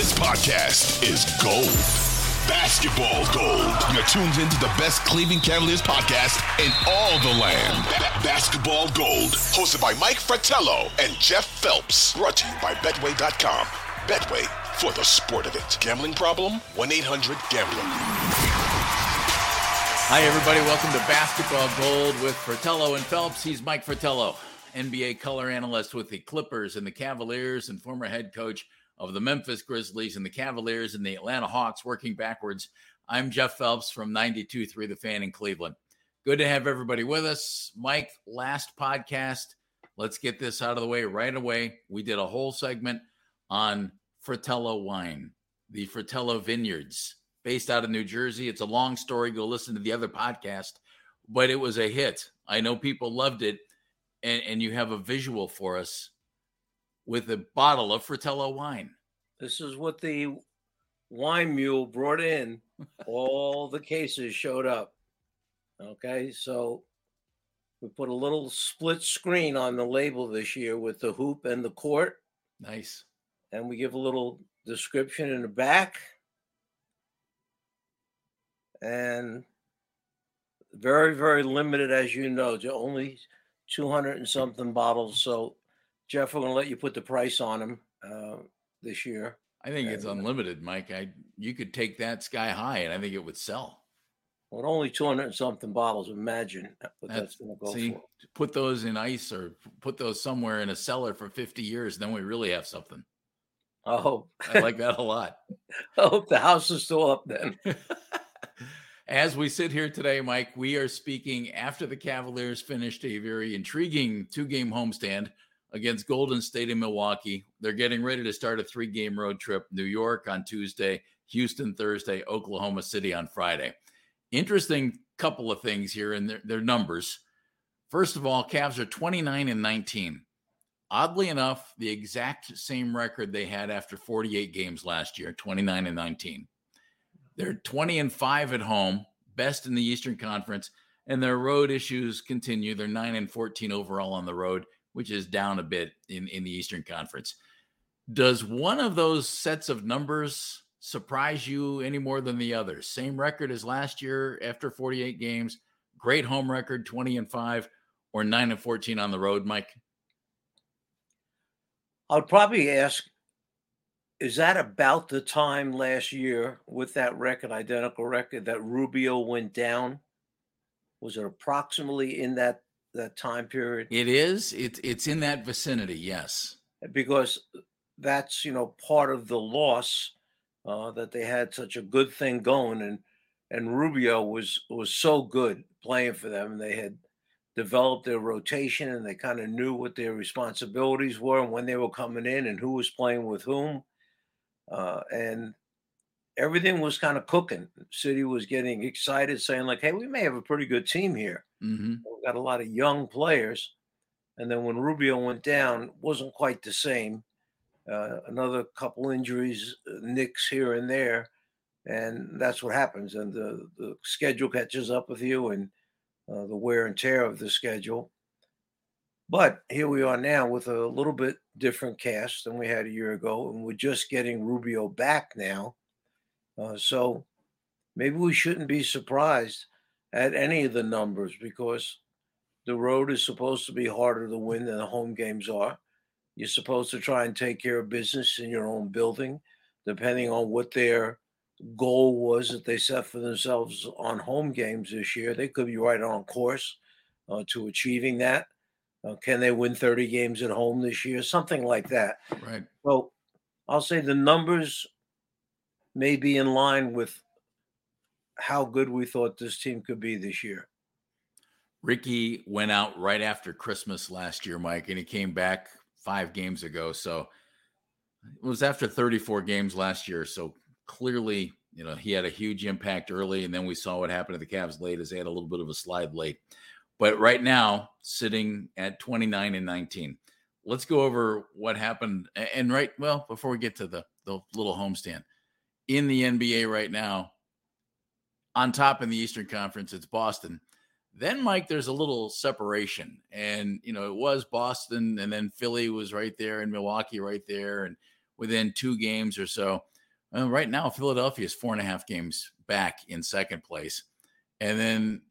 This podcast is gold. Basketball gold. You're tuned into the best Cleveland Cavaliers podcast in all the land. Ba- basketball gold. Hosted by Mike Fratello and Jeff Phelps. Brought to you by Betway.com. Betway for the sport of it. Gambling problem? 1 800 Gambler. Hi, everybody. Welcome to Basketball Gold with Fratello and Phelps. He's Mike Fratello, NBA color analyst with the Clippers and the Cavaliers and former head coach of the Memphis Grizzlies and the Cavaliers and the Atlanta Hawks working backwards. I'm Jeff Phelps from 92.3 The Fan in Cleveland. Good to have everybody with us. Mike, last podcast. Let's get this out of the way right away. We did a whole segment on Fratello wine, the Fratello Vineyards, based out of New Jersey. It's a long story. Go listen to the other podcast, but it was a hit. I know people loved it. And, and you have a visual for us with a bottle of Fratello wine. This is what the wine mule brought in. All the cases showed up. Okay, so we put a little split screen on the label this year with the hoop and the court. Nice. And we give a little description in the back. And very, very limited, as you know, to only 200 and something bottles. So Jeff, we're going to let you put the price on them uh, this year. I think it's unlimited, Mike. I you could take that sky high, and I think it would sell. Well, only two hundred something bottles. Imagine what that's, that's going to go see, for. Put those in ice or put those somewhere in a cellar for fifty years. Then we really have something. Oh, I like that a lot. I hope the house is still up then. As we sit here today, Mike, we are speaking after the Cavaliers finished a very intriguing two-game homestand against Golden State in Milwaukee. They're getting ready to start a three game road trip New York on Tuesday, Houston Thursday, Oklahoma City on Friday. Interesting couple of things here in their, their numbers. First of all, Cavs are 29 and 19. Oddly enough, the exact same record they had after 48 games last year, 29 and 19. They're 20 and 5 at home, best in the Eastern Conference, and their road issues continue. They're 9 and 14 overall on the road which is down a bit in, in the Eastern Conference. Does one of those sets of numbers surprise you any more than the others? Same record as last year after 48 games, great home record, 20 and 5, or 9 and 14 on the road, Mike? I would probably ask is that about the time last year with that record, identical record, that Rubio went down? Was it approximately in that that time period? It is. It's it's in that vicinity. Yes, because that's you know part of the loss uh, that they had such a good thing going, and and Rubio was was so good playing for them. They had developed their rotation, and they kind of knew what their responsibilities were and when they were coming in, and who was playing with whom. Uh, and everything was kind of cooking. City was getting excited, saying like, "Hey, we may have a pretty good team here. Mm-hmm. We've got a lot of young players." And then when Rubio went down, wasn't quite the same. Uh, another couple injuries, uh, nicks here and there, and that's what happens. And the the schedule catches up with you, and uh, the wear and tear of the schedule. But here we are now with a little bit different cast than we had a year ago, and we're just getting Rubio back now. Uh, so maybe we shouldn't be surprised at any of the numbers because the road is supposed to be harder to win than the home games are. You're supposed to try and take care of business in your own building, depending on what their goal was that they set for themselves on home games this year. They could be right on course uh, to achieving that. Uh, can they win 30 games at home this year? Something like that. Right. So I'll say the numbers may be in line with how good we thought this team could be this year. Ricky went out right after Christmas last year, Mike, and he came back five games ago. So it was after 34 games last year. So clearly, you know, he had a huge impact early. And then we saw what happened to the Cavs late as they had a little bit of a slide late. But right now, sitting at 29 and 19. Let's go over what happened. And right, well, before we get to the, the little homestand in the NBA right now, on top in the Eastern Conference, it's Boston. Then, Mike, there's a little separation. And, you know, it was Boston, and then Philly was right there, and Milwaukee right there. And within two games or so, well, right now, Philadelphia is four and a half games back in second place. And then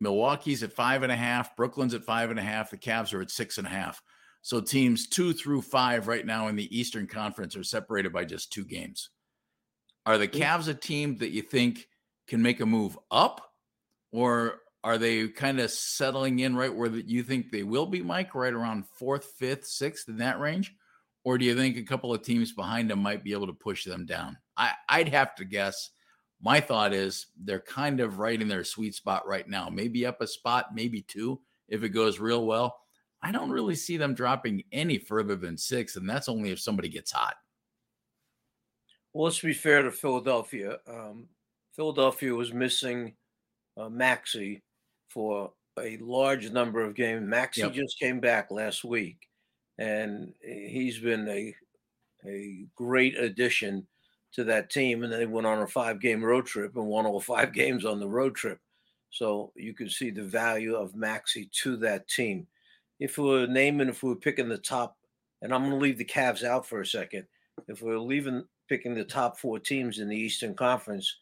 Milwaukee's at five and a half, Brooklyn's at five and a half, the Cavs are at six and a half. So teams two through five right now in the Eastern Conference are separated by just two games. Are the Cavs a team that you think can make a move up, or are they kind of settling in right where you think they will be, Mike, right around fourth, fifth, sixth in that range? Or do you think a couple of teams behind them might be able to push them down? I, I'd have to guess. My thought is they're kind of right in their sweet spot right now. Maybe up a spot, maybe two if it goes real well. I don't really see them dropping any further than six, and that's only if somebody gets hot. Well, let's be fair to Philadelphia. Um, Philadelphia was missing uh, Maxey for a large number of games. Maxey yep. just came back last week, and he's been a a great addition to that team. And they went on a five game road trip and won all five games on the road trip. So you can see the value of Maxey to that team. If we were naming, if we were picking the top, and I'm going to leave the Cavs out for a second. If we we're leaving picking the top four teams in the Eastern Conference,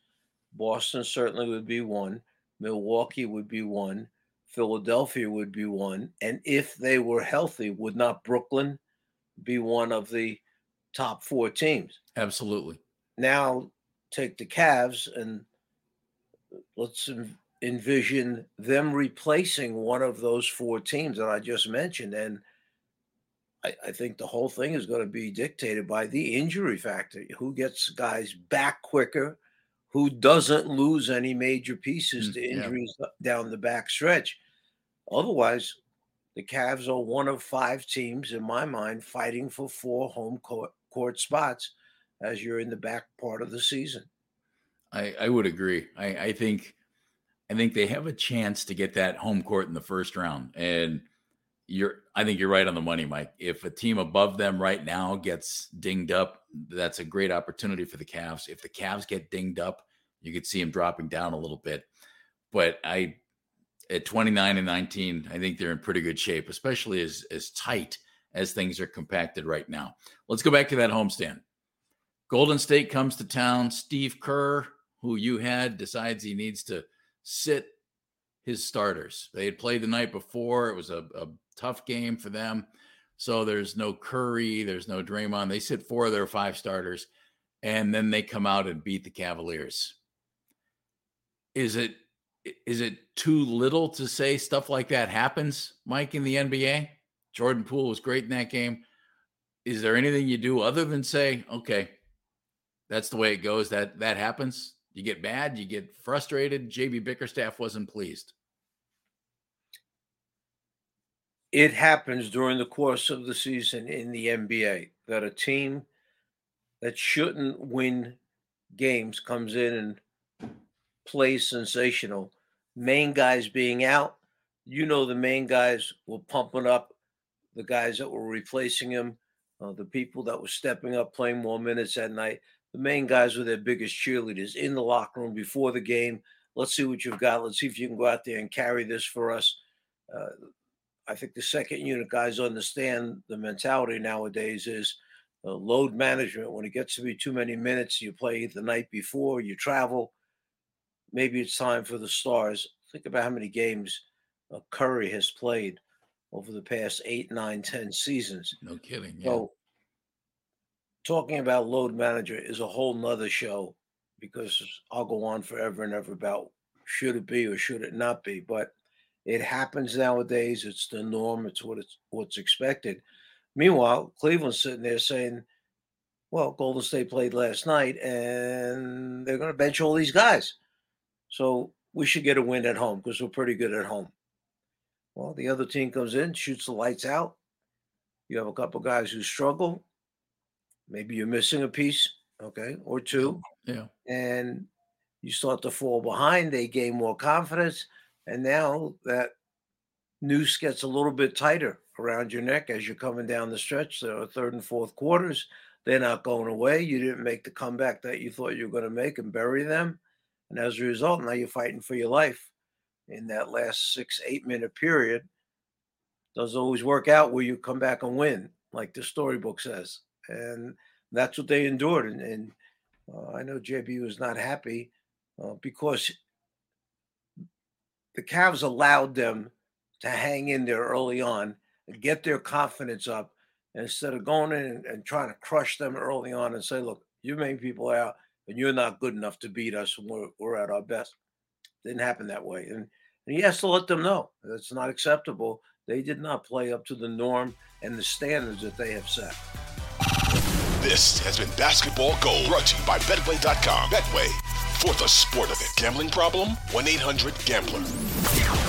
Boston certainly would be one. Milwaukee would be one. Philadelphia would be one. And if they were healthy, would not Brooklyn be one of the top four teams? Absolutely. Now take the Cavs and let's envision them replacing one of those four teams that I just mentioned. And I, I think the whole thing is going to be dictated by the injury factor. Who gets guys back quicker? Who doesn't lose any major pieces mm, to injuries yeah. down the back stretch? Otherwise, the Cavs are one of five teams in my mind fighting for four home court, court spots as you're in the back part of the season. I, I would agree. I, I think I think they have a chance to get that home court in the first round. And you're I think you're right on the money, Mike. If a team above them right now gets dinged up, that's a great opportunity for the Cavs. If the Cavs get dinged up, you could see them dropping down a little bit. But I at 29 and 19, I think they're in pretty good shape, especially as as tight as things are compacted right now. Let's go back to that homestand. Golden State comes to town. Steve Kerr, who you had, decides he needs to sit his starters. They had played the night before. It was a, a tough game for them. So there's no Curry, there's no Draymond. They sit four of their five starters, and then they come out and beat the Cavaliers. Is it is it too little to say stuff like that happens, Mike, in the NBA? Jordan Poole was great in that game. Is there anything you do other than say, okay, that's the way it goes. That that happens. You get mad, you get frustrated. JB Bickerstaff wasn't pleased. It happens during the course of the season in the NBA that a team that shouldn't win games comes in and plays sensational. Main guys being out, you know the main guys were pumping up the guys that were replacing him, uh, the people that were stepping up, playing more minutes that night. The main guys were their biggest cheerleaders in the locker room before the game. Let's see what you've got. Let's see if you can go out there and carry this for us. Uh, I think the second unit guys understand the mentality nowadays is uh, load management. When it gets to be too many minutes, you play the night before, you travel. Maybe it's time for the stars. Think about how many games uh, Curry has played over the past eight, nine, ten seasons. No kidding. Yeah. So talking about load manager is a whole nother show because I'll go on forever and ever about should it be or should it not be. But it happens nowadays. It's the norm. It's what it's what's expected. Meanwhile, Cleveland's sitting there saying, "Well, Golden State played last night, and they're going to bench all these guys, so we should get a win at home because we're pretty good at home." Well, the other team comes in, shoots the lights out. You have a couple guys who struggle. maybe you're missing a piece, okay, or two. Yeah. And you start to fall behind, they gain more confidence. And now that noose gets a little bit tighter around your neck as you're coming down the stretch. The third and fourth quarters, they're not going away. You didn't make the comeback that you thought you were going to make and bury them. And as a result, now you're fighting for your life in that last six, eight minute period. Doesn't always work out where you come back and win, like the storybook says. And that's what they endured. And, and uh, I know JB was not happy uh, because the Cavs allowed them to hang in there early on and get their confidence up instead of going in and, and trying to crush them early on and say, look, you made people out and you're not good enough to beat us when we're, we're at our best. Didn't happen that way. And, and he has to let them know that's not acceptable. They did not play up to the norm and the standards that they have set. This has been Basketball Gold, brought to you by Betway.com. Betway, for the sport of it. Gambling problem? 1 800 Gambler.